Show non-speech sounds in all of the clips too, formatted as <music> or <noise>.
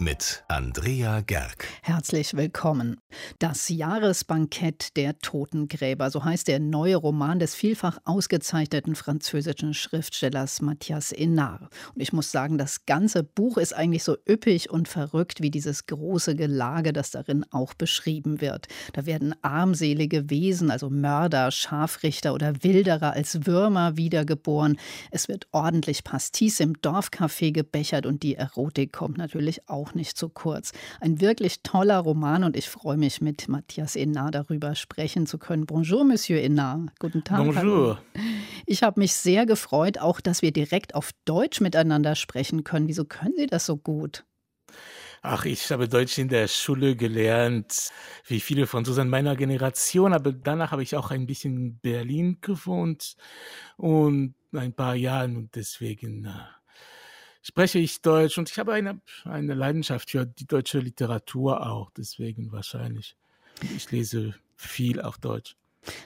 mit Andrea Gerg. Herzlich willkommen. Das Jahresbankett der Totengräber, so heißt der neue Roman des vielfach ausgezeichneten französischen Schriftstellers Mathias Enard. Und ich muss sagen, das ganze Buch ist eigentlich so üppig und verrückt wie dieses große Gelage, das darin auch beschrieben wird. Da werden armselige Wesen, also Mörder, Scharfrichter oder Wilderer als Würmer wiedergeboren. Es wird ordentlich Pastis im Dorfcafé gebechert und die Erotik kommt natürlich auch auch nicht zu kurz. Ein wirklich toller Roman und ich freue mich, mit Matthias Enard darüber sprechen zu können. Bonjour, Monsieur Enard. Guten Tag. Bonjour. Ich habe mich sehr gefreut, auch dass wir direkt auf Deutsch miteinander sprechen können. Wieso können Sie das so gut? Ach, ich habe Deutsch in der Schule gelernt, wie viele Franzosen meiner Generation, aber danach habe ich auch ein bisschen in Berlin gewohnt und ein paar Jahre und deswegen äh, spreche ich Deutsch und ich habe eine, eine Leidenschaft für die deutsche Literatur auch, deswegen wahrscheinlich. Ich lese viel auf Deutsch.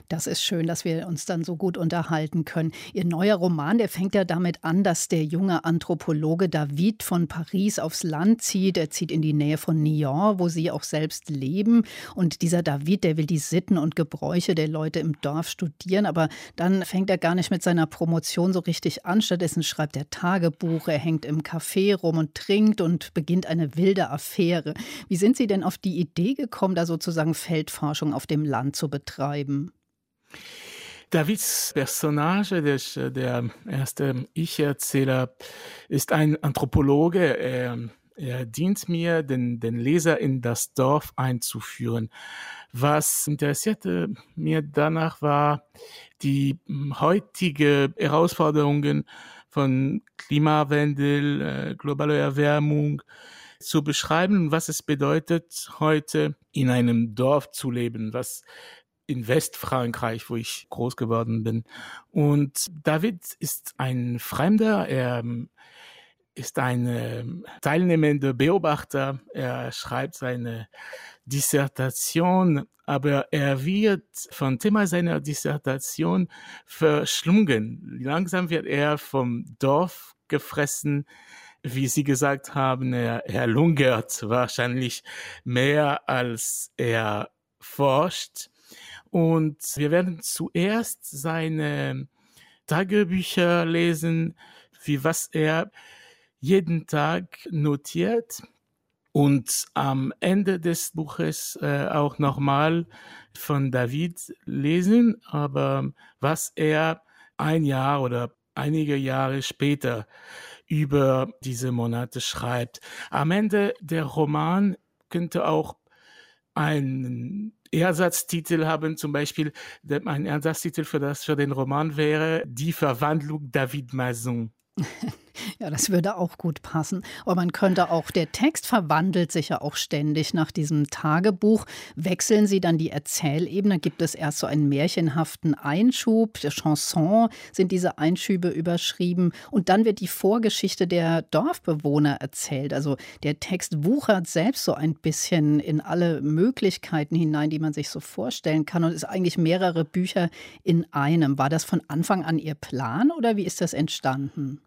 Das ist schön, dass wir uns dann so gut unterhalten können. Ihr neuer Roman, der fängt ja damit an, dass der junge Anthropologe David von Paris aufs Land zieht. Er zieht in die Nähe von Nyon, wo sie auch selbst leben. Und dieser David, der will die Sitten und Gebräuche der Leute im Dorf studieren. Aber dann fängt er gar nicht mit seiner Promotion so richtig an. Stattdessen schreibt er Tagebuch, er hängt im Café rum und trinkt und beginnt eine wilde Affäre. Wie sind Sie denn auf die Idee gekommen, da sozusagen Feldforschung auf dem Land zu betreiben? Davids Personage, der, der erste Ich-Erzähler, ist ein Anthropologe. Er, er dient mir, den, den Leser in das Dorf einzuführen. Was interessierte mir danach war die heutige Herausforderungen von Klimawandel, äh, globaler Erwärmung zu beschreiben, was es bedeutet, heute in einem Dorf zu leben, was in Westfrankreich, wo ich groß geworden bin. Und David ist ein Fremder, er ähm, ist ein ähm, teilnehmender Beobachter, er schreibt seine Dissertation, aber er wird von Thema seiner Dissertation verschlungen. Langsam wird er vom Dorf gefressen, wie Sie gesagt haben, er, er lungert wahrscheinlich mehr als er forscht. Und wir werden zuerst seine Tagebücher lesen, wie was er jeden Tag notiert und am Ende des Buches äh, auch nochmal von David lesen, aber was er ein Jahr oder einige Jahre später über diese Monate schreibt. Am Ende der Roman könnte auch ein Ersatztitel haben, zum Beispiel ein Ersatztitel für das für den Roman wäre Die Verwandlung David Mazon. <laughs> Ja, das würde auch gut passen. Aber man könnte auch, der Text verwandelt sich ja auch ständig nach diesem Tagebuch. Wechseln Sie dann die Erzählebene? Gibt es erst so einen märchenhaften Einschub? Der Chanson sind diese Einschübe überschrieben. Und dann wird die Vorgeschichte der Dorfbewohner erzählt. Also der Text wuchert selbst so ein bisschen in alle Möglichkeiten hinein, die man sich so vorstellen kann. Und ist eigentlich mehrere Bücher in einem. War das von Anfang an Ihr Plan oder wie ist das entstanden?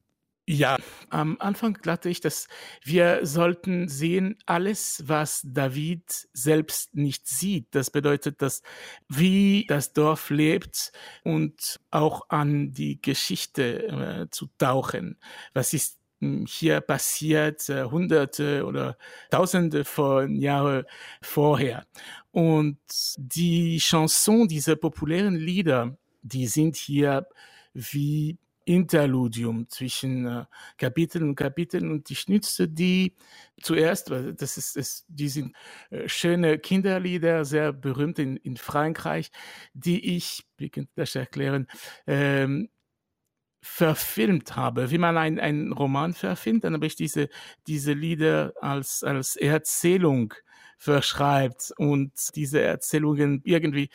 Ja, am Anfang glaubte ich, dass wir sollten sehen, alles, was David selbst nicht sieht. Das bedeutet, dass wie das Dorf lebt und auch an die Geschichte äh, zu tauchen. Was ist hm, hier passiert, äh, hunderte oder tausende von Jahren vorher. Und die Chanson, diese populären Lieder, die sind hier wie Interludium zwischen äh, Kapiteln und Kapiteln und ich nütze die zuerst, weil das ist, ist die sind äh, schöne Kinderlieder, sehr berühmt in, in Frankreich, die ich, wie ich das erklären, ähm, verfilmt habe, wie man einen, einen Roman verfilmt, dann habe ich diese, diese Lieder als, als Erzählung verschreibt und diese Erzählungen irgendwie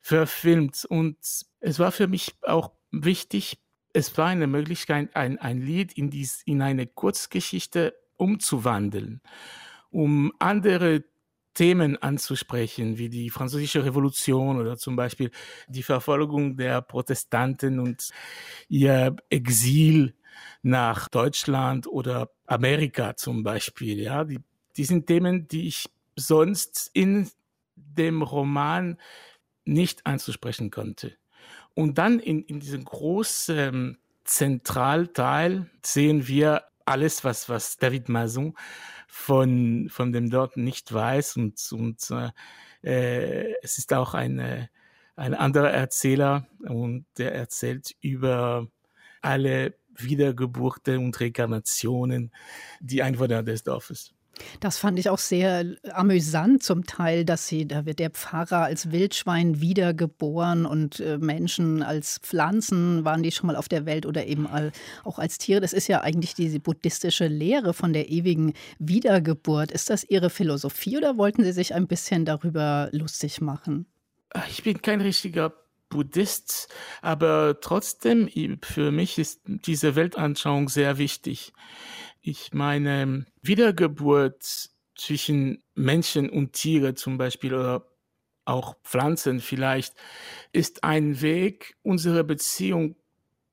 verfilmt. Und es war für mich auch wichtig, es war eine Möglichkeit, ein, ein Lied in, dies, in eine Kurzgeschichte umzuwandeln, um andere Themen anzusprechen, wie die französische Revolution oder zum Beispiel die Verfolgung der Protestanten und ihr Exil nach Deutschland oder Amerika zum Beispiel. Ja, die, die sind Themen, die ich sonst in dem Roman nicht anzusprechen konnte. Und dann in, in diesem großen Zentralteil sehen wir alles, was, was David Mazon von, von dem dort nicht weiß. Und, und äh, es ist auch eine, ein anderer Erzähler und der erzählt über alle Wiedergeburten und Rekarnationen, die Einwohner des Dorfes. Das fand ich auch sehr amüsant zum Teil, dass sie, da wird der Pfarrer als Wildschwein wiedergeboren und äh, Menschen als Pflanzen waren die schon mal auf der Welt oder eben auch als Tiere. Das ist ja eigentlich diese buddhistische Lehre von der ewigen Wiedergeburt. Ist das Ihre Philosophie oder wollten Sie sich ein bisschen darüber lustig machen? Ich bin kein richtiger Buddhist, aber trotzdem, für mich ist diese Weltanschauung sehr wichtig. Ich meine, Wiedergeburt zwischen Menschen und Tiere zum Beispiel oder auch Pflanzen vielleicht, ist ein Weg, unsere Beziehung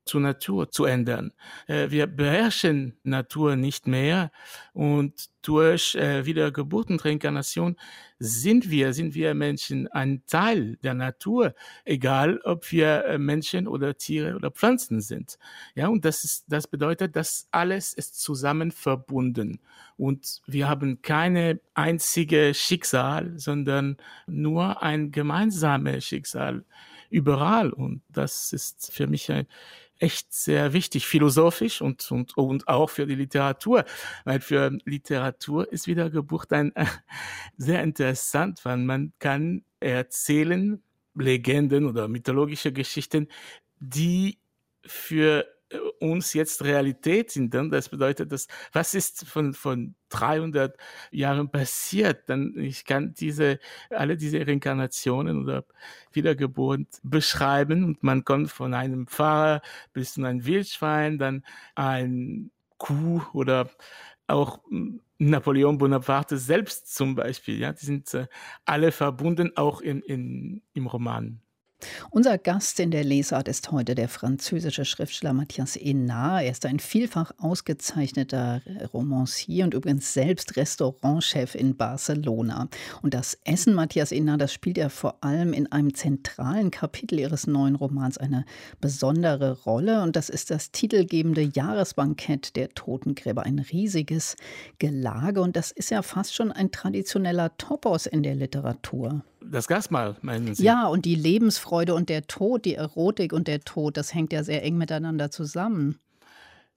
zur Natur zu ändern. Äh, wir beherrschen Natur nicht mehr und durch äh, Wiedergeburt und Reinkarnation sind wir, sind wir Menschen ein Teil der Natur, egal ob wir äh, Menschen oder Tiere oder Pflanzen sind. Ja, und das ist, das bedeutet, dass alles ist zusammen verbunden und wir haben keine einzige Schicksal, sondern nur ein gemeinsames Schicksal überall und das ist für mich ein echt sehr wichtig, philosophisch und, und, und auch für die Literatur. Weil für Literatur ist Wiedergeburt ein äh, <laughs> sehr interessant, weil man kann erzählen Legenden oder mythologische Geschichten, die für uns jetzt Realität sind. Dann das bedeutet, dass was ist von von 300 Jahren passiert? Dann ich kann diese alle diese Reinkarnationen oder Wiedergeburt beschreiben und man kommt von einem Pfarrer bis zu einem Wildschwein, dann ein Kuh oder auch hm, Napoleon Bonaparte selbst zum Beispiel. Ja, die sind äh, alle verbunden, auch in, in, im Roman. Unser Gast in der Lesart ist heute der französische Schriftsteller Matthias Enard. Er ist ein vielfach ausgezeichneter Romancier und übrigens selbst Restaurantchef in Barcelona. Und das Essen Matthias Enard, das spielt er vor allem in einem zentralen Kapitel ihres neuen Romans eine besondere Rolle. Und das ist das titelgebende Jahresbankett der Totengräber. Ein riesiges Gelage. Und das ist ja fast schon ein traditioneller Topos in der Literatur. Das Gasmahl, meinen Sie? Ja, und die Lebensfreude und der Tod, die Erotik und der Tod, das hängt ja sehr eng miteinander zusammen.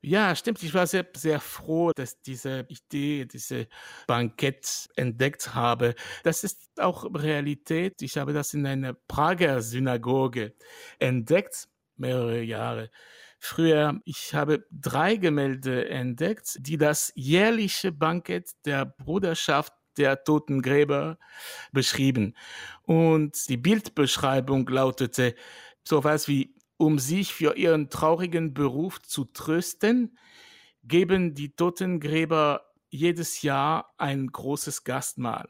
Ja, stimmt. Ich war sehr, sehr froh, dass diese Idee, diese Bankett entdeckt habe. Das ist auch Realität. Ich habe das in einer Prager Synagoge entdeckt, mehrere Jahre früher. Ich habe drei Gemälde entdeckt, die das jährliche Bankett der Bruderschaft der Totengräber beschrieben. Und die Bildbeschreibung lautete sowas wie, um sich für ihren traurigen Beruf zu trösten, geben die Totengräber jedes Jahr ein großes Gastmahl.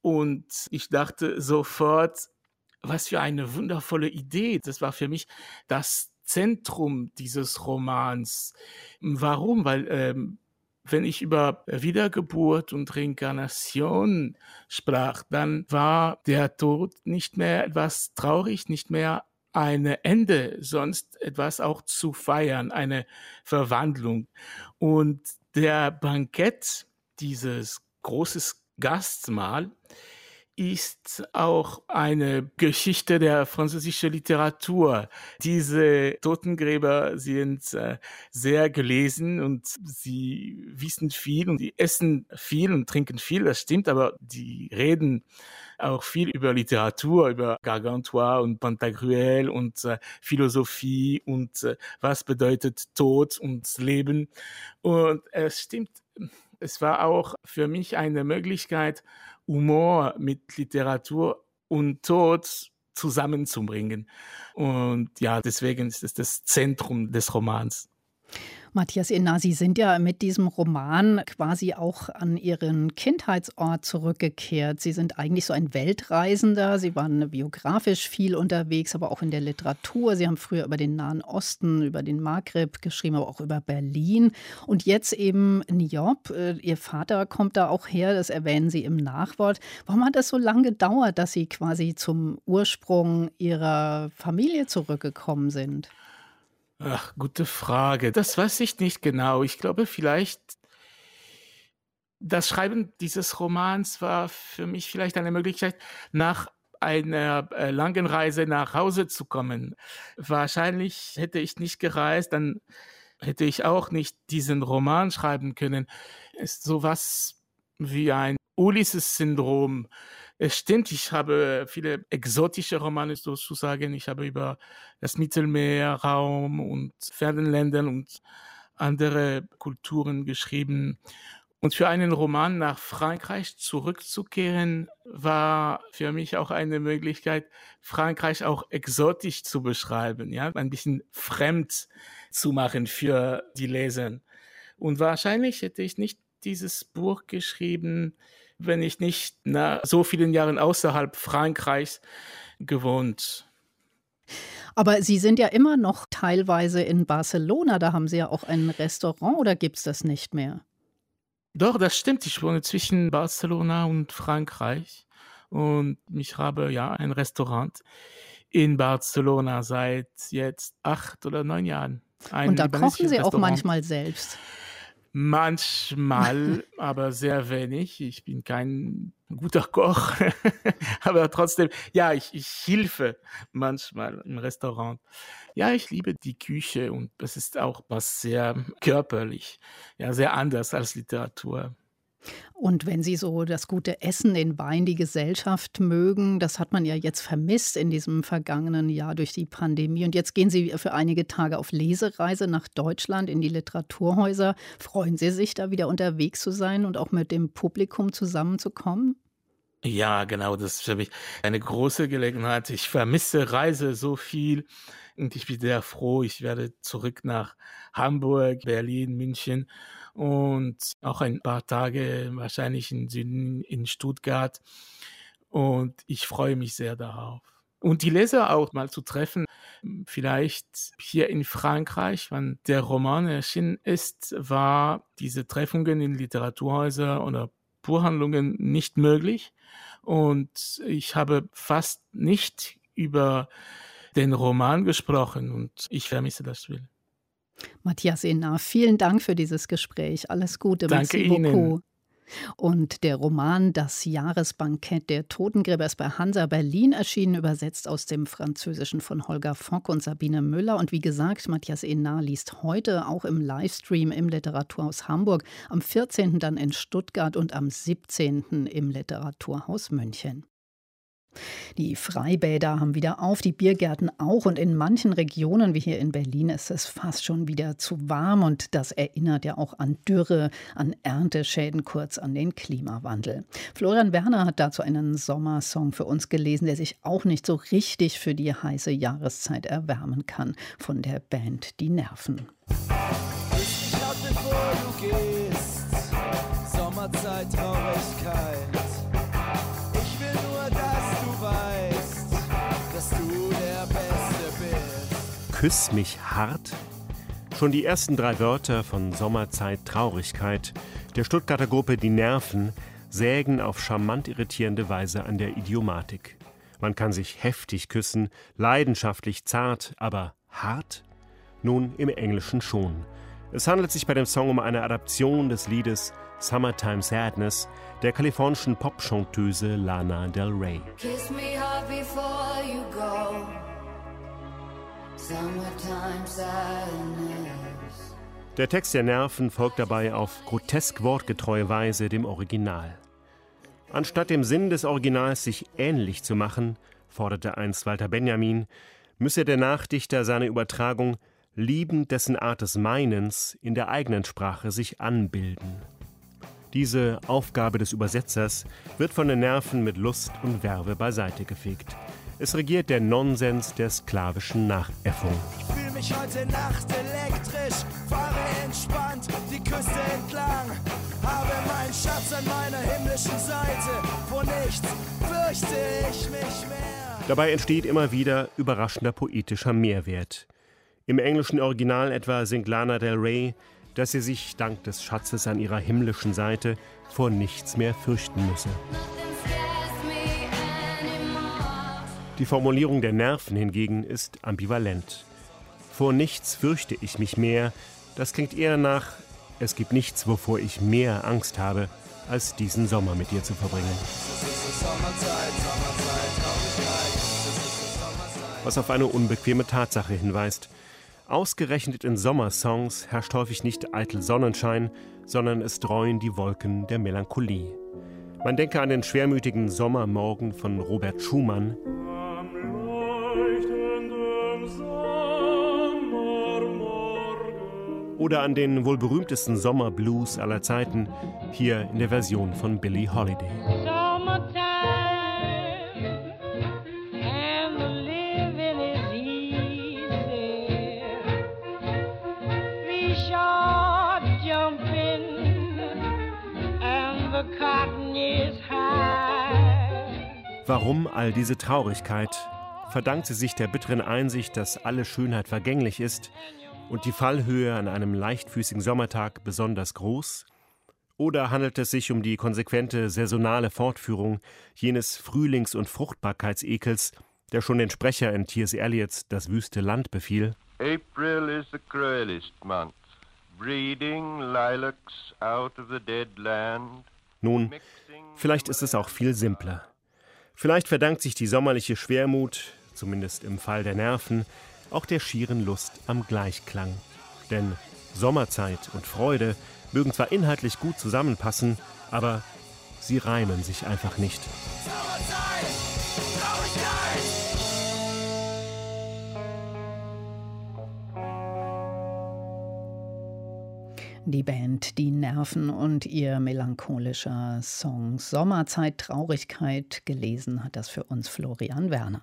Und ich dachte sofort, was für eine wundervolle Idee. Das war für mich das Zentrum dieses Romans. Warum? Weil ähm, wenn ich über Wiedergeburt und Reinkarnation sprach, dann war der Tod nicht mehr etwas traurig, nicht mehr ein Ende, sonst etwas auch zu feiern, eine Verwandlung. Und der Bankett, dieses großes Gastmahl, ist auch eine Geschichte der französischen Literatur. Diese Totengräber sind äh, sehr gelesen und sie wissen viel und sie essen viel und trinken viel, das stimmt, aber die reden auch viel über Literatur, über Gargantua und Pantagruel und äh, Philosophie und äh, was bedeutet Tod und Leben. Und es stimmt, es war auch für mich eine Möglichkeit, Humor mit Literatur und Tod zusammenzubringen. Und ja, deswegen ist es das Zentrum des Romans. Matthias Inna, Sie sind ja mit diesem Roman quasi auch an Ihren Kindheitsort zurückgekehrt. Sie sind eigentlich so ein Weltreisender. Sie waren biografisch viel unterwegs, aber auch in der Literatur. Sie haben früher über den Nahen Osten, über den Maghreb geschrieben, aber auch über Berlin. Und jetzt eben Niop. Äh, Ihr Vater kommt da auch her, das erwähnen Sie im Nachwort. Warum hat das so lange gedauert, dass Sie quasi zum Ursprung Ihrer Familie zurückgekommen sind? Ach, gute Frage. Das weiß ich nicht genau. Ich glaube, vielleicht das Schreiben dieses Romans war für mich vielleicht eine Möglichkeit, nach einer äh, langen Reise nach Hause zu kommen. Wahrscheinlich hätte ich nicht gereist, dann hätte ich auch nicht diesen Roman schreiben können. Ist sowas wie ein Ulysses-Syndrom. Es stimmt, ich habe viele exotische Romane sozusagen. Ich habe über das Mittelmeerraum und Fernländern und andere Kulturen geschrieben. Und für einen Roman nach Frankreich zurückzukehren, war für mich auch eine Möglichkeit, Frankreich auch exotisch zu beschreiben, ja, ein bisschen fremd zu machen für die Leser. Und wahrscheinlich hätte ich nicht dieses Buch geschrieben, wenn ich nicht nach so vielen Jahren außerhalb Frankreichs gewohnt. Aber Sie sind ja immer noch teilweise in Barcelona, da haben Sie ja auch ein Restaurant oder gibt es das nicht mehr? Doch, das stimmt. Ich wohne zwischen Barcelona und Frankreich und ich habe ja ein Restaurant in Barcelona seit jetzt acht oder neun Jahren. Ein und da kochen Sie auch manchmal selbst. Manchmal, <laughs> aber sehr wenig. Ich bin kein guter Koch, <laughs> aber trotzdem, ja, ich, ich hilfe manchmal im Restaurant. Ja, ich liebe die Küche und es ist auch was sehr körperlich, ja, sehr anders als Literatur. Und wenn Sie so das gute Essen, den Wein, die Gesellschaft mögen, das hat man ja jetzt vermisst in diesem vergangenen Jahr durch die Pandemie. Und jetzt gehen Sie für einige Tage auf Lesereise nach Deutschland in die Literaturhäuser. Freuen Sie sich, da wieder unterwegs zu sein und auch mit dem Publikum zusammenzukommen? Ja, genau, das ist für mich eine große Gelegenheit. Ich vermisse Reise so viel und ich bin sehr froh. Ich werde zurück nach Hamburg, Berlin, München und auch ein paar Tage wahrscheinlich in Süden in Stuttgart. Und ich freue mich sehr darauf. Und die Leser auch mal zu treffen, vielleicht hier in Frankreich, wann der Roman erschienen ist, war diese Treffungen in Literaturhäuser oder Buchhandlungen nicht möglich. Und ich habe fast nicht über den Roman gesprochen und ich vermisse das Spiel. Matthias Enar, vielen Dank für dieses Gespräch. Alles Gute. Danke Merci Ihnen. Beaucoup. Und der Roman Das Jahresbankett der Totengräber ist bei Hansa Berlin erschienen, übersetzt aus dem Französischen von Holger Fock und Sabine Müller. Und wie gesagt, Matthias Enar liest heute auch im Livestream im Literaturhaus Hamburg, am 14. dann in Stuttgart und am 17. im Literaturhaus München. Die Freibäder haben wieder auf, die Biergärten auch und in manchen Regionen wie hier in Berlin ist es fast schon wieder zu warm und das erinnert ja auch an Dürre, an Ernteschäden, kurz an den Klimawandel. Florian Werner hat dazu einen Sommersong für uns gelesen, der sich auch nicht so richtig für die heiße Jahreszeit erwärmen kann, von der Band Die Nerven. Ich laut, bevor du gehst, Sommerzeit, Traurigkeit. Küss mich hart? Schon die ersten drei Wörter von Sommerzeit Traurigkeit der Stuttgarter Gruppe Die Nerven sägen auf charmant irritierende Weise an der Idiomatik. Man kann sich heftig küssen, leidenschaftlich zart, aber hart? Nun im Englischen schon. Es handelt sich bei dem Song um eine Adaption des Liedes Summertime Sadness der kalifornischen Pop-Chanteuse Lana Del Rey. Kiss me hard before you go. Der Text der Nerven folgt dabei auf grotesk wortgetreue Weise dem Original. Anstatt dem Sinn des Originals sich ähnlich zu machen, forderte einst Walter Benjamin, müsse der Nachdichter seine Übertragung liebend dessen Art des Meinens in der eigenen Sprache sich anbilden. Diese Aufgabe des Übersetzers wird von den Nerven mit Lust und Werbe beiseite gefegt. Es regiert der Nonsens der sklavischen Nachäffung. Ich fühle mich heute Nacht elektrisch, fahre entspannt die Küste entlang. Habe meinen Schatz an meiner himmlischen Seite, vor nichts fürchte ich mich mehr. Dabei entsteht immer wieder überraschender poetischer Mehrwert. Im englischen Original etwa singt Lana Del Rey, dass sie sich dank des Schatzes an ihrer himmlischen Seite vor nichts mehr fürchten müsse. Die Formulierung der Nerven hingegen ist ambivalent. Vor nichts fürchte ich mich mehr, das klingt eher nach, es gibt nichts, wovor ich mehr Angst habe, als diesen Sommer mit dir zu verbringen. Was auf eine unbequeme Tatsache hinweist. Ausgerechnet in Sommersongs herrscht häufig nicht eitel Sonnenschein, sondern es dreuen die Wolken der Melancholie. Man denke an den schwermütigen Sommermorgen von Robert Schumann, oder an den wohl berühmtesten Sommerblues aller Zeiten, hier in der Version von Billie Holiday. Warum all diese Traurigkeit? Verdankt sie sich der bitteren Einsicht, dass alle Schönheit vergänglich ist und die Fallhöhe an einem leichtfüßigen Sommertag besonders groß? Oder handelt es sich um die konsequente saisonale Fortführung jenes Frühlings- und Fruchtbarkeitsekels, der schon den Sprecher in T.S. Eliots Das wüste Land befiel? April is the cruelest month, breeding lilacs out of the dead land. Nun, vielleicht ist es auch viel simpler. Vielleicht verdankt sich die sommerliche Schwermut, zumindest im Fall der Nerven, auch der schieren Lust am Gleichklang. Denn Sommerzeit und Freude mögen zwar inhaltlich gut zusammenpassen, aber sie reimen sich einfach nicht. Die Band Die Nerven und ihr melancholischer Song Sommerzeit Traurigkeit gelesen hat das für uns Florian Werner.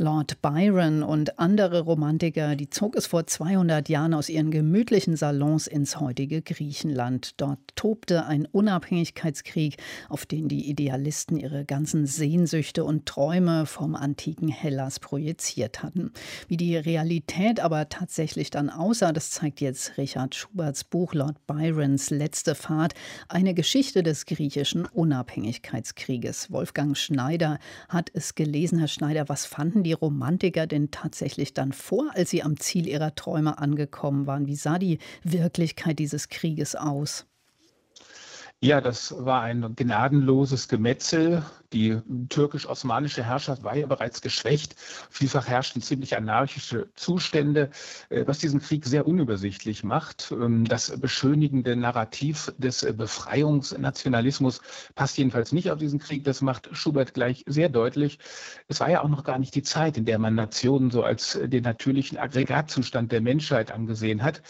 Lord Byron und andere Romantiker, die zog es vor 200 Jahren aus ihren gemütlichen Salons ins heutige Griechenland. Dort tobte ein Unabhängigkeitskrieg, auf den die Idealisten ihre ganzen Sehnsüchte und Träume vom antiken Hellas projiziert hatten. Wie die Realität aber tatsächlich dann aussah, das zeigt jetzt Richard Schuberts Buch Lord Byrons letzte Fahrt, eine Geschichte des griechischen Unabhängigkeitskrieges. Wolfgang Schneider hat es gelesen. Herr Schneider, was fanden die die Romantiker denn tatsächlich dann vor, als sie am Ziel ihrer Träume angekommen waren? Wie sah die Wirklichkeit dieses Krieges aus? Ja, das war ein gnadenloses Gemetzel. Die türkisch-osmanische Herrschaft war ja bereits geschwächt. Vielfach herrschten ziemlich anarchische Zustände, äh, was diesen Krieg sehr unübersichtlich macht. Ähm, das beschönigende Narrativ des Befreiungsnationalismus passt jedenfalls nicht auf diesen Krieg. Das macht Schubert gleich sehr deutlich. Es war ja auch noch gar nicht die Zeit, in der man Nationen so als den natürlichen Aggregatzustand der Menschheit angesehen hat.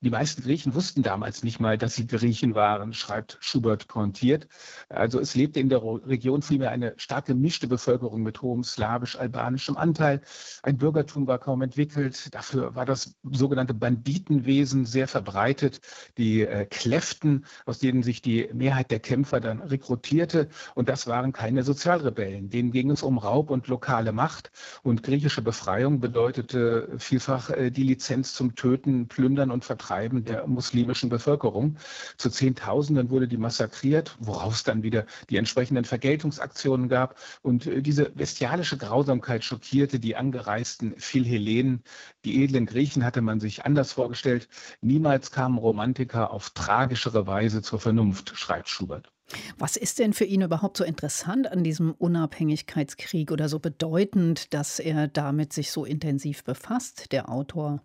Die meisten Griechen wussten damals nicht mal, dass sie Griechen waren, schreibt Schubert pointiert. Also es lebte in der Region vielmehr eine stark gemischte Bevölkerung mit hohem slawisch-albanischem Anteil. Ein Bürgertum war kaum entwickelt. Dafür war das sogenannte Banditenwesen sehr verbreitet. Die äh, Kläften, aus denen sich die Mehrheit der Kämpfer dann rekrutierte. Und das waren keine Sozialrebellen. Denen ging es um Raub und lokale Macht. Und griechische Befreiung bedeutete vielfach äh, die Lizenz zum Töten, Plündern und Vertreiben der muslimischen Bevölkerung. Zu Zehntausenden wurde die massakriert, woraus dann wieder die entsprechenden Vergeltungsaktionen gab. Und äh, diese bestialische Grausamkeit schockierte die angereisten Philhellenen. Die edlen Griechen hatte man sich anders vorgestellt. Niemals kamen Romantiker auf tragischere Weise zur Vernunft, schreibt Schubert. Was ist denn für ihn überhaupt so interessant an diesem Unabhängigkeitskrieg oder so bedeutend, dass er damit sich so intensiv befasst, der Autor?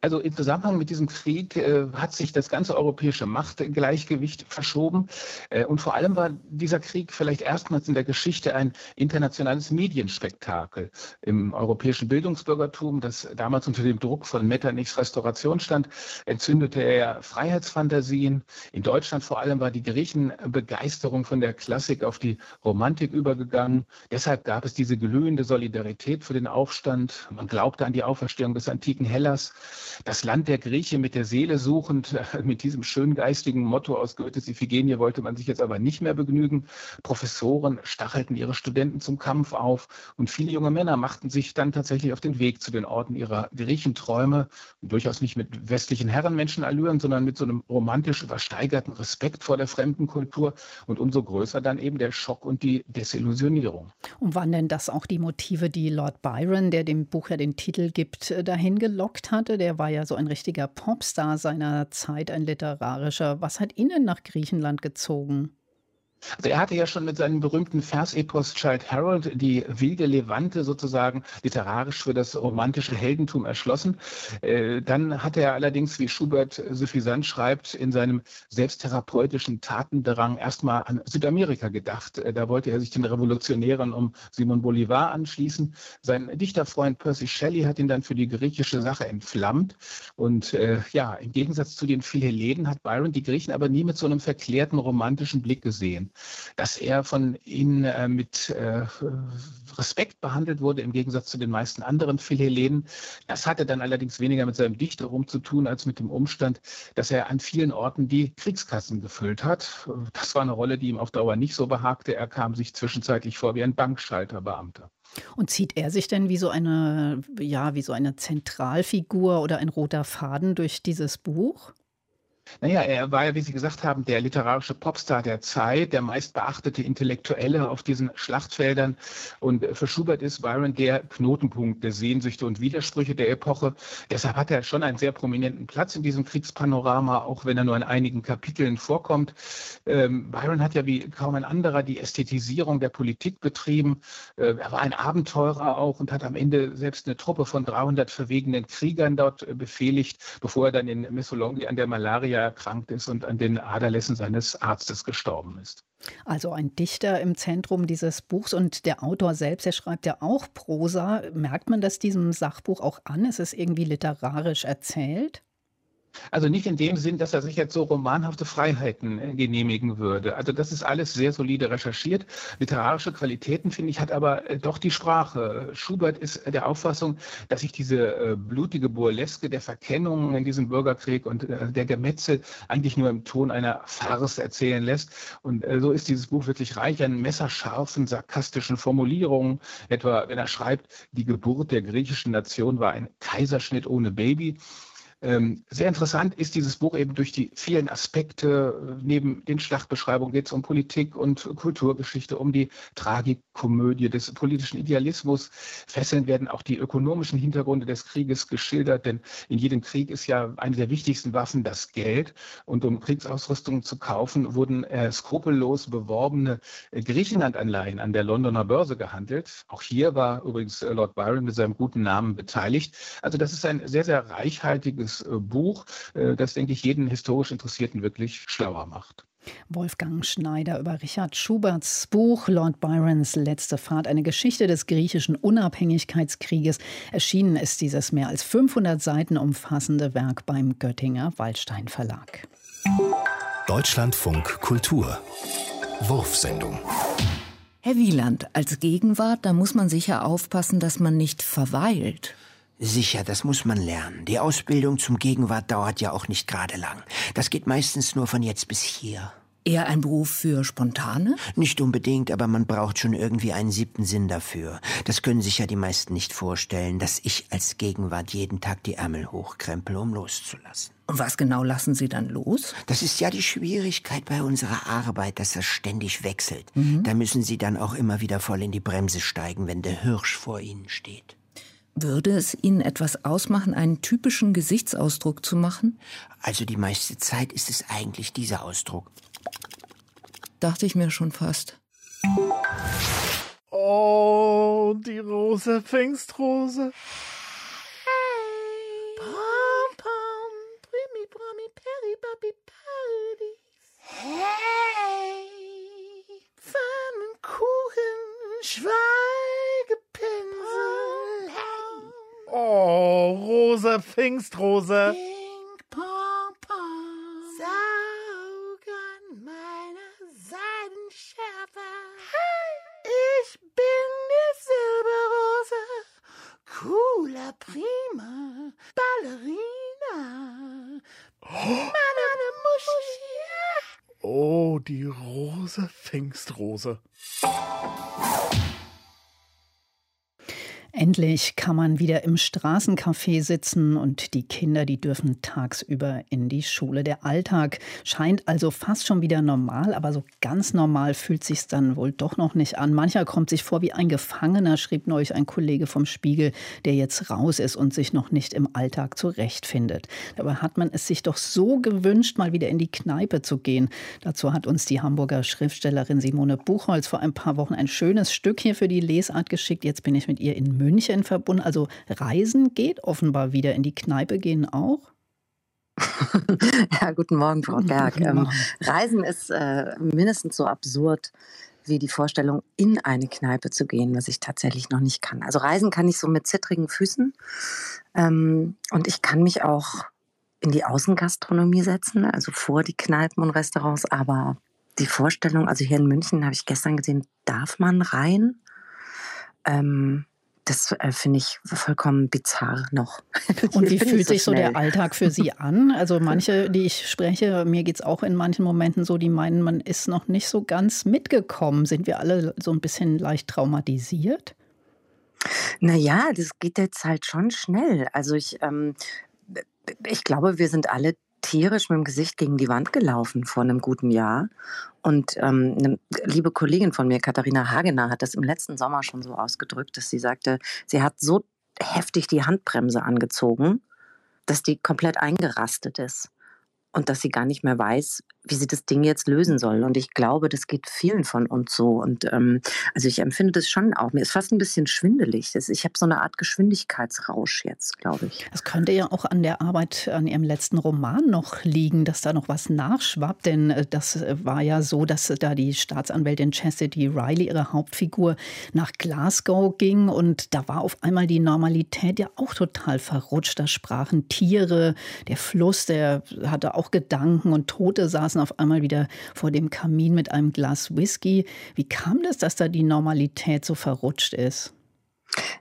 Also im Zusammenhang mit diesem Krieg äh, hat sich das ganze europäische Machtgleichgewicht verschoben. Äh, und vor allem war dieser Krieg vielleicht erstmals in der Geschichte ein internationales Medienspektakel. Im europäischen Bildungsbürgertum, das damals unter dem Druck von Metternichs Restauration stand, entzündete er Freiheitsfantasien. In Deutschland vor allem war die Griechenbegeisterung von der Klassik auf die Romantik übergegangen. Deshalb gab es diese glühende Solidarität für den Aufstand. Man glaubte an die Auferstehung des antiken Hellas das Land der Grieche mit der Seele suchend, <laughs> mit diesem schön geistigen Motto aus Goethes Iphigenie wollte man sich jetzt aber nicht mehr begnügen. Professoren stachelten ihre Studenten zum Kampf auf und viele junge Männer machten sich dann tatsächlich auf den Weg zu den Orten ihrer Griechenträume, durchaus nicht mit westlichen Herrenmenschenallüren, sondern mit so einem romantisch übersteigerten Respekt vor der fremden Kultur und umso größer dann eben der Schock und die Desillusionierung. Und waren denn das auch die Motive, die Lord Byron, der dem Buch ja den Titel gibt, dahin gelockt hatte? Der war ja so ein richtiger Popstar seiner Zeit, ein literarischer. Was hat ihn nach Griechenland gezogen? Also er hatte ja schon mit seinem berühmten Versepos Child Harold die wilde Levante sozusagen literarisch für das romantische Heldentum erschlossen. Äh, dann hatte er allerdings, wie Schubert suffisant schreibt, in seinem selbsttherapeutischen Tatendrang erstmal an Südamerika gedacht. Äh, da wollte er sich den Revolutionären um Simon Bolivar anschließen. Sein Dichterfreund Percy Shelley hat ihn dann für die griechische Sache entflammt. Und äh, ja, im Gegensatz zu den Philhellenen hat Byron die Griechen aber nie mit so einem verklärten romantischen Blick gesehen dass er von ihnen äh, mit äh, Respekt behandelt wurde, im Gegensatz zu den meisten anderen Philhellenen. Das hatte dann allerdings weniger mit seinem Dichterrum zu tun, als mit dem Umstand, dass er an vielen Orten die Kriegskassen gefüllt hat. Das war eine Rolle, die ihm auf Dauer nicht so behagte. Er kam sich zwischenzeitlich vor wie ein Bankschalterbeamter. Und zieht er sich denn wie so eine, ja, wie so eine Zentralfigur oder ein roter Faden durch dieses Buch? Naja, er war ja, wie Sie gesagt haben, der literarische Popstar der Zeit, der meistbeachtete Intellektuelle auf diesen Schlachtfeldern. Und für Schubert ist Byron der Knotenpunkt der Sehnsüchte und Widersprüche der Epoche. Deshalb hat er schon einen sehr prominenten Platz in diesem Kriegspanorama, auch wenn er nur in einigen Kapiteln vorkommt. Ähm, Byron hat ja wie kaum ein anderer die Ästhetisierung der Politik betrieben. Äh, er war ein Abenteurer auch und hat am Ende selbst eine Truppe von 300 verwegenen Kriegern dort äh, befehligt, bevor er dann in Missolonghi an der Malaria Malaria erkrankt ist und an den Aderlässen seines Arztes gestorben ist. Also ein Dichter im Zentrum dieses Buchs und der Autor selbst, der schreibt ja auch Prosa. Merkt man das diesem Sachbuch auch an? Ist es irgendwie literarisch erzählt? Also nicht in dem Sinn, dass er sich jetzt so romanhafte Freiheiten äh, genehmigen würde. Also das ist alles sehr solide recherchiert. Literarische Qualitäten, finde ich, hat aber äh, doch die Sprache. Schubert ist der Auffassung, dass sich diese äh, blutige Burleske der Verkennung in diesem Bürgerkrieg und der Gemetzel eigentlich nur im Ton einer Farce erzählen lässt. Und so ist dieses Buch wirklich reich an messerscharfen, sarkastischen Formulierungen. Etwa, wenn er schreibt, die Geburt der griechischen Nation war ein Kaiserschnitt ohne Baby. Ähm, sehr interessant ist dieses Buch eben durch die vielen Aspekte. Neben den Schlachtbeschreibungen geht es um Politik und Kulturgeschichte, um die Tragikomödie des politischen Idealismus. Fesselnd werden auch die ökonomischen Hintergründe des Krieges geschildert, denn in jedem Krieg ist ja eine der wichtigsten Waffen das Geld. Und um Kriegsausrüstung zu kaufen, wurden äh, skrupellos beworbene äh, Griechenland-Anleihen an der Londoner Börse gehandelt. Auch hier war übrigens äh, Lord Byron mit seinem guten Namen beteiligt. Also das ist ein sehr, sehr reichhaltiges äh, Buch, äh, das, denke ich, jeden historisch Interessierten wirklich schlauer macht. Wolfgang Schneider über Richard Schuberts Buch Lord Byrons letzte Fahrt, eine Geschichte des griechischen Unabhängigkeitskrieges. Erschienen ist dieses mehr als 500 Seiten umfassende Werk beim Göttinger Waldstein Verlag. Deutschlandfunk Kultur Wurfsendung Herr Wieland, als Gegenwart, da muss man sicher aufpassen, dass man nicht verweilt. Sicher, das muss man lernen. Die Ausbildung zum Gegenwart dauert ja auch nicht gerade lang. Das geht meistens nur von jetzt bis hier. Eher ein Beruf für Spontane? Nicht unbedingt, aber man braucht schon irgendwie einen siebten Sinn dafür. Das können sich ja die meisten nicht vorstellen, dass ich als Gegenwart jeden Tag die Ärmel hochkrempel, um loszulassen. Und was genau lassen Sie dann los? Das ist ja die Schwierigkeit bei unserer Arbeit, dass das ständig wechselt. Mhm. Da müssen Sie dann auch immer wieder voll in die Bremse steigen, wenn der Hirsch vor Ihnen steht. Würde es Ihnen etwas ausmachen, einen typischen Gesichtsausdruck zu machen? Also die meiste Zeit ist es eigentlich dieser Ausdruck. Dachte ich mir schon fast. Oh, die rosa Pfingstrose. Pfingstrose. Endlich kann man wieder im Straßencafé sitzen und die Kinder, die dürfen tagsüber in die Schule. Der Alltag scheint also fast schon wieder normal, aber so ganz normal fühlt sich dann wohl doch noch nicht an. Mancher kommt sich vor wie ein Gefangener, schrieb neulich ein Kollege vom Spiegel, der jetzt raus ist und sich noch nicht im Alltag zurechtfindet. Dabei hat man es sich doch so gewünscht, mal wieder in die Kneipe zu gehen. Dazu hat uns die Hamburger Schriftstellerin Simone Buchholz vor ein paar Wochen ein schönes Stück hier für die Lesart geschickt. Jetzt bin ich mit ihr in München. München verbunden. Also Reisen geht offenbar wieder. In die Kneipe gehen auch? <laughs> ja, guten Morgen, Frau Berg. Ähm, Reisen ist äh, mindestens so absurd wie die Vorstellung, in eine Kneipe zu gehen, was ich tatsächlich noch nicht kann. Also Reisen kann ich so mit zittrigen Füßen. Ähm, und ich kann mich auch in die Außengastronomie setzen, also vor die Kneipen und Restaurants. Aber die Vorstellung, also hier in München habe ich gestern gesehen, darf man rein? Ähm, das äh, finde ich vollkommen bizarr noch. <laughs> Und wie fühlt so sich so der Alltag für Sie <laughs> an? Also manche, die ich spreche, mir geht es auch in manchen Momenten so, die meinen, man ist noch nicht so ganz mitgekommen. Sind wir alle so ein bisschen leicht traumatisiert? Naja, das geht jetzt halt schon schnell. Also ich, ähm, ich glaube, wir sind alle tierisch mit dem Gesicht gegen die Wand gelaufen vor einem guten Jahr. Und ähm, eine liebe Kollegin von mir, Katharina Hagener, hat das im letzten Sommer schon so ausgedrückt, dass sie sagte, sie hat so heftig die Handbremse angezogen, dass die komplett eingerastet ist und dass sie gar nicht mehr weiß, wie sie das Ding jetzt lösen soll. Und ich glaube, das geht vielen von uns so. Und ähm, also ich empfinde das schon auch. Mir ist fast ein bisschen schwindelig. Ich habe so eine Art Geschwindigkeitsrausch jetzt, glaube ich. Das könnte ja auch an der Arbeit an Ihrem letzten Roman noch liegen, dass da noch was nachschwappt. Denn äh, das äh, war ja so, dass da die Staatsanwältin Chastity Riley, ihre Hauptfigur, nach Glasgow ging. Und da war auf einmal die Normalität ja auch total verrutscht. Da sprachen Tiere, der Fluss, der hatte auch Gedanken und Tote saßen saßen auf einmal wieder vor dem Kamin mit einem Glas Whisky. Wie kam das, dass da die Normalität so verrutscht ist?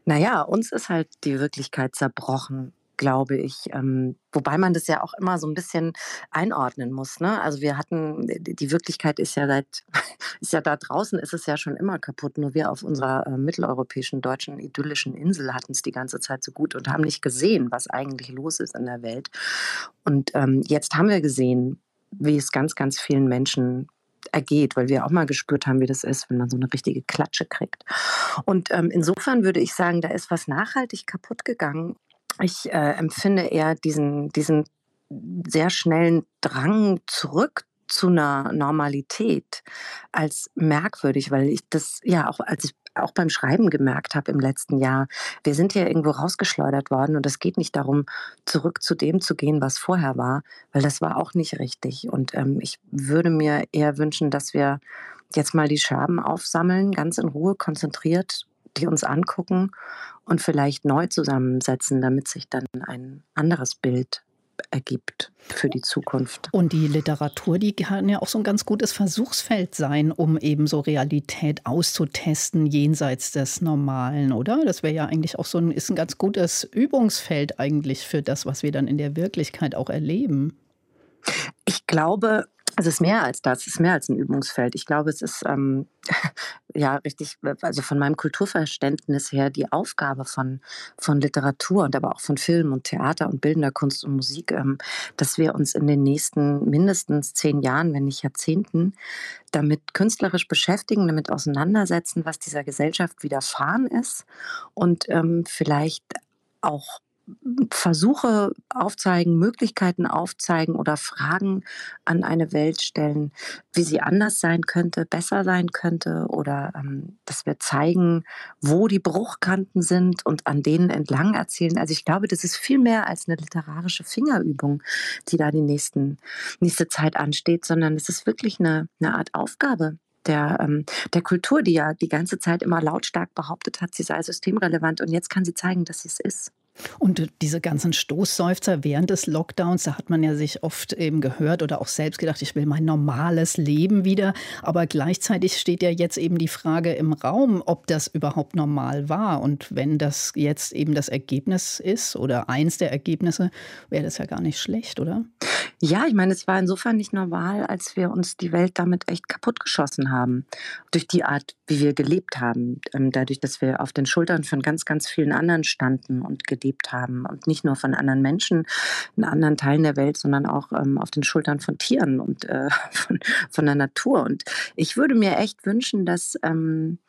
Naja, uns ist halt die Wirklichkeit zerbrochen glaube ich. Ähm, wobei man das ja auch immer so ein bisschen einordnen muss. Ne? Also wir hatten, die Wirklichkeit ist ja seit, <laughs> ist ja da draußen, ist es ja schon immer kaputt. Nur wir auf unserer äh, mitteleuropäischen, deutschen, idyllischen Insel hatten es die ganze Zeit so gut und haben nicht gesehen, was eigentlich los ist in der Welt. Und ähm, jetzt haben wir gesehen, wie es ganz, ganz vielen Menschen ergeht, weil wir auch mal gespürt haben, wie das ist, wenn man so eine richtige Klatsche kriegt. Und ähm, insofern würde ich sagen, da ist was nachhaltig kaputt gegangen. Ich äh, empfinde eher diesen, diesen sehr schnellen Drang zurück zu einer Normalität als merkwürdig, weil ich das ja auch als ich auch beim Schreiben gemerkt habe im letzten Jahr. Wir sind hier irgendwo rausgeschleudert worden und es geht nicht darum, zurück zu dem zu gehen, was vorher war, weil das war auch nicht richtig. Und ähm, ich würde mir eher wünschen, dass wir jetzt mal die Scherben aufsammeln, ganz in Ruhe, konzentriert, die uns angucken und vielleicht neu zusammensetzen, damit sich dann ein anderes Bild ergibt für die Zukunft. Und die Literatur, die kann ja auch so ein ganz gutes Versuchsfeld sein, um eben so Realität auszutesten jenseits des Normalen, oder? Das wäre ja eigentlich auch so ein, ist ein ganz gutes Übungsfeld eigentlich für das, was wir dann in der Wirklichkeit auch erleben. Ich glaube, es ist mehr als das, es ist mehr als ein Übungsfeld. Ich glaube, es ist ähm, <laughs> ja richtig, also von meinem Kulturverständnis her die Aufgabe von, von Literatur und aber auch von Film und Theater und bildender Kunst und Musik, ähm, dass wir uns in den nächsten mindestens zehn Jahren, wenn nicht Jahrzehnten, damit künstlerisch beschäftigen, damit auseinandersetzen, was dieser Gesellschaft widerfahren ist und ähm, vielleicht auch Versuche aufzeigen, Möglichkeiten aufzeigen oder Fragen an eine Welt stellen, wie sie anders sein könnte, besser sein könnte oder ähm, dass wir zeigen, wo die Bruchkanten sind und an denen entlang erzählen. Also ich glaube, das ist viel mehr als eine literarische Fingerübung, die da die nächsten, nächste Zeit ansteht, sondern es ist wirklich eine, eine Art Aufgabe, der, ähm, der Kultur, die ja die ganze Zeit immer lautstark behauptet hat, sie sei systemrelevant und jetzt kann sie zeigen, dass sie es ist. Und diese ganzen Stoßseufzer während des Lockdowns, da hat man ja sich oft eben gehört oder auch selbst gedacht, ich will mein normales Leben wieder. Aber gleichzeitig steht ja jetzt eben die Frage im Raum, ob das überhaupt normal war. Und wenn das jetzt eben das Ergebnis ist oder eins der Ergebnisse, wäre das ja gar nicht schlecht, oder? Ja, ich meine, es war insofern nicht normal, als wir uns die Welt damit echt kaputtgeschossen haben. Durch die Art, wie wir gelebt haben. Ähm, dadurch, dass wir auf den Schultern von ganz, ganz vielen anderen standen und gelebt haben. Und nicht nur von anderen Menschen in anderen Teilen der Welt, sondern auch ähm, auf den Schultern von Tieren und äh, <laughs> von, von der Natur. Und ich würde mir echt wünschen, dass, ähm,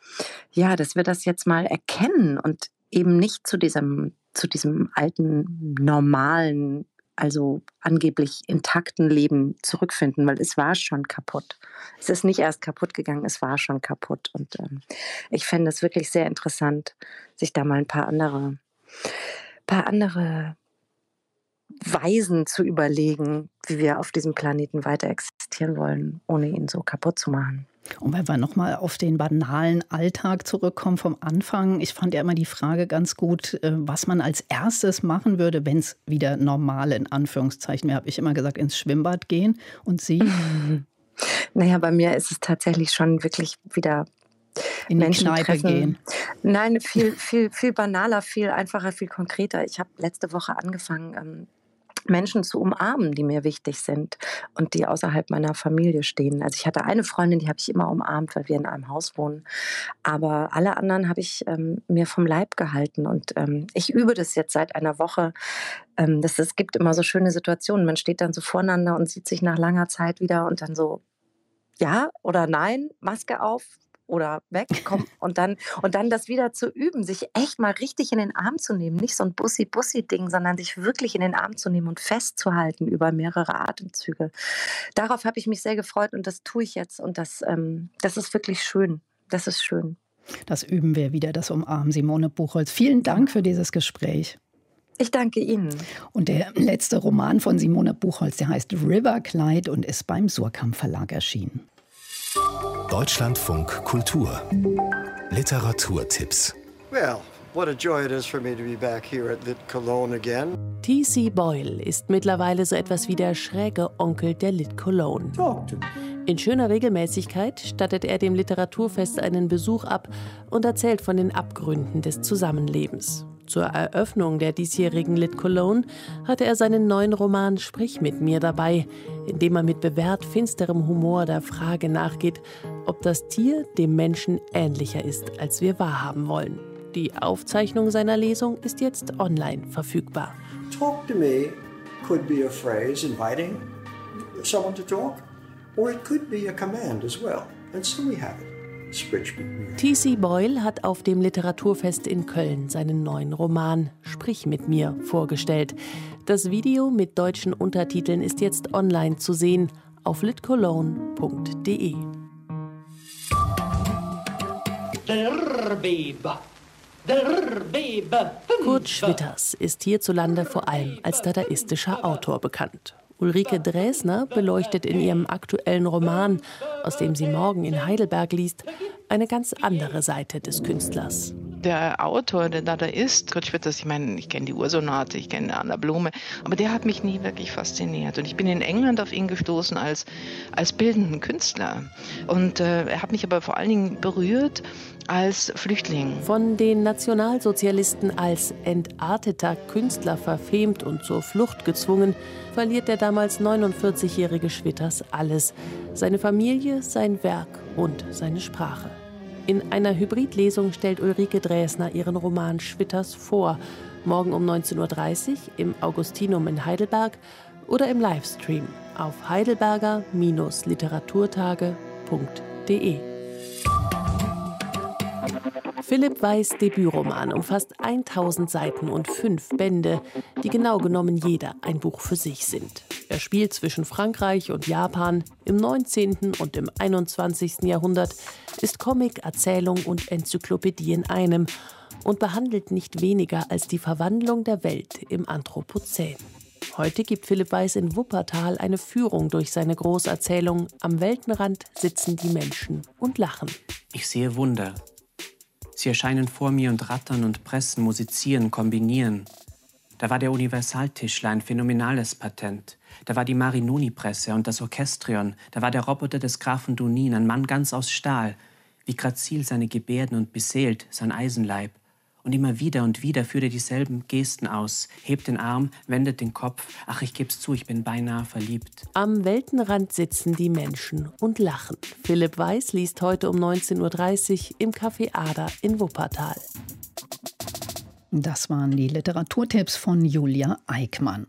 ja, dass wir das jetzt mal erkennen und eben nicht zu diesem, zu diesem alten, normalen also angeblich intakten Leben zurückfinden, weil es war schon kaputt. Es ist nicht erst kaputt gegangen, es war schon kaputt. Und ähm, ich fände es wirklich sehr interessant, sich da mal ein paar andere, paar andere Weisen zu überlegen, wie wir auf diesem Planeten weiter existieren wollen, ohne ihn so kaputt zu machen. Und wenn wir nochmal auf den banalen Alltag zurückkommen vom Anfang, ich fand ja immer die Frage ganz gut, äh, was man als erstes machen würde, wenn es wieder normal in Anführungszeichen wäre. Habe ich immer gesagt, ins Schwimmbad gehen. Und Sie? <laughs> Naja, bei mir ist es tatsächlich schon wirklich wieder in die Menschen Kneipe treffen. gehen. Nein, viel, viel, viel banaler, viel einfacher, viel konkreter. Ich habe letzte Woche angefangen, ähm, Menschen zu umarmen, die mir wichtig sind und die außerhalb meiner Familie stehen. Also ich hatte eine Freundin, die habe ich immer umarmt, weil wir in einem Haus wohnen. Aber alle anderen habe ich ähm, mir vom Leib gehalten. Und ähm, ich übe das jetzt seit einer Woche. Ähm, das, es gibt immer so schöne Situationen. Man steht dann so voreinander und sieht sich nach langer Zeit wieder und dann so, ja oder nein, Maske auf, oder weg, komm, <laughs> und dann, und dann das wieder zu üben, sich echt mal richtig in den Arm zu nehmen. Nicht so ein Bussi-Bussi-Ding, sondern sich wirklich in den Arm zu nehmen und festzuhalten über mehrere Atemzüge. Darauf habe ich mich sehr gefreut und das tue ich jetzt. Und das, ähm, das ist wirklich schön. Das ist schön. Das üben wir wieder, das Umarmen. Simone Buchholz, vielen Dank für dieses Gespräch. Ich danke Ihnen. Und der letzte Roman von Simone Buchholz, der heißt River Clyde und ist beim Surkamp Verlag erschienen. Deutschlandfunk Kultur Literaturtipps Well, what a joy it is for me to be back here at Lit Cologne again. T.C. Boyle ist mittlerweile so etwas wie der schräge Onkel der Lit Cologne. In schöner Regelmäßigkeit stattet er dem Literaturfest einen Besuch ab und erzählt von den Abgründen des Zusammenlebens. Zur Eröffnung der diesjährigen Lit Cologne hatte er seinen neuen Roman Sprich mit mir dabei, in dem er mit bewährt finsterem Humor der Frage nachgeht, ob das Tier dem Menschen ähnlicher ist, als wir wahrhaben wollen. Die Aufzeichnung seiner Lesung ist jetzt online verfügbar. Talk to me could be a phrase inviting someone to talk, or it could be a command as well. And so we have it. T.C. Boyle hat auf dem Literaturfest in Köln seinen neuen Roman Sprich mit mir vorgestellt. Das Video mit deutschen Untertiteln ist jetzt online zu sehen auf litcologne.de. Kurt Schwitters ist hierzulande vor allem als dadaistischer Autor bekannt. Ulrike Dresner beleuchtet in ihrem aktuellen Roman, aus dem sie morgen in Heidelberg liest, eine ganz andere Seite des Künstlers. Der Autor, der da da ist, Kurt Schwitters, ich meine, ich kenne die Ursonate, ich kenne Anna Blume, aber der hat mich nie wirklich fasziniert. Und ich bin in England auf ihn gestoßen als, als bildenden Künstler. Und äh, er hat mich aber vor allen Dingen berührt als Flüchtling. Von den Nationalsozialisten als entarteter Künstler verfemt und zur Flucht gezwungen, verliert der damals 49-jährige Schwitters alles. Seine Familie, sein Werk und seine Sprache. In einer Hybridlesung stellt Ulrike Dresner ihren Roman Schwitters vor. Morgen um 19.30 Uhr im Augustinum in Heidelberg oder im Livestream auf heidelberger-literaturtage.de. Philipp Weiß Debütroman umfasst 1000 Seiten und fünf Bände, die genau genommen jeder ein Buch für sich sind. Er spielt zwischen Frankreich und Japan im 19. und im 21. Jahrhundert, ist Comic, Erzählung und Enzyklopädie in einem und behandelt nicht weniger als die Verwandlung der Welt im Anthropozän. Heute gibt Philipp Weiß in Wuppertal eine Führung durch seine Großerzählung Am Weltenrand sitzen die Menschen und lachen. Ich sehe Wunder, Sie erscheinen vor mir und rattern und pressen, musizieren, kombinieren. Da war der Universaltischler ein phänomenales Patent. Da war die Marinoni-Presse und das Orchestrion. Da war der Roboter des Grafen Dunin, ein Mann ganz aus Stahl. Wie grazil seine Gebärden und beseelt sein Eisenleib. Und immer wieder und wieder führt er dieselben Gesten aus, hebt den Arm, wendet den Kopf. Ach, ich geb's zu, ich bin beinahe verliebt. Am Weltenrand sitzen die Menschen und lachen. Philipp Weiß liest heute um 19.30 Uhr im Café Ada in Wuppertal. Das waren die Literaturtipps von Julia Eickmann.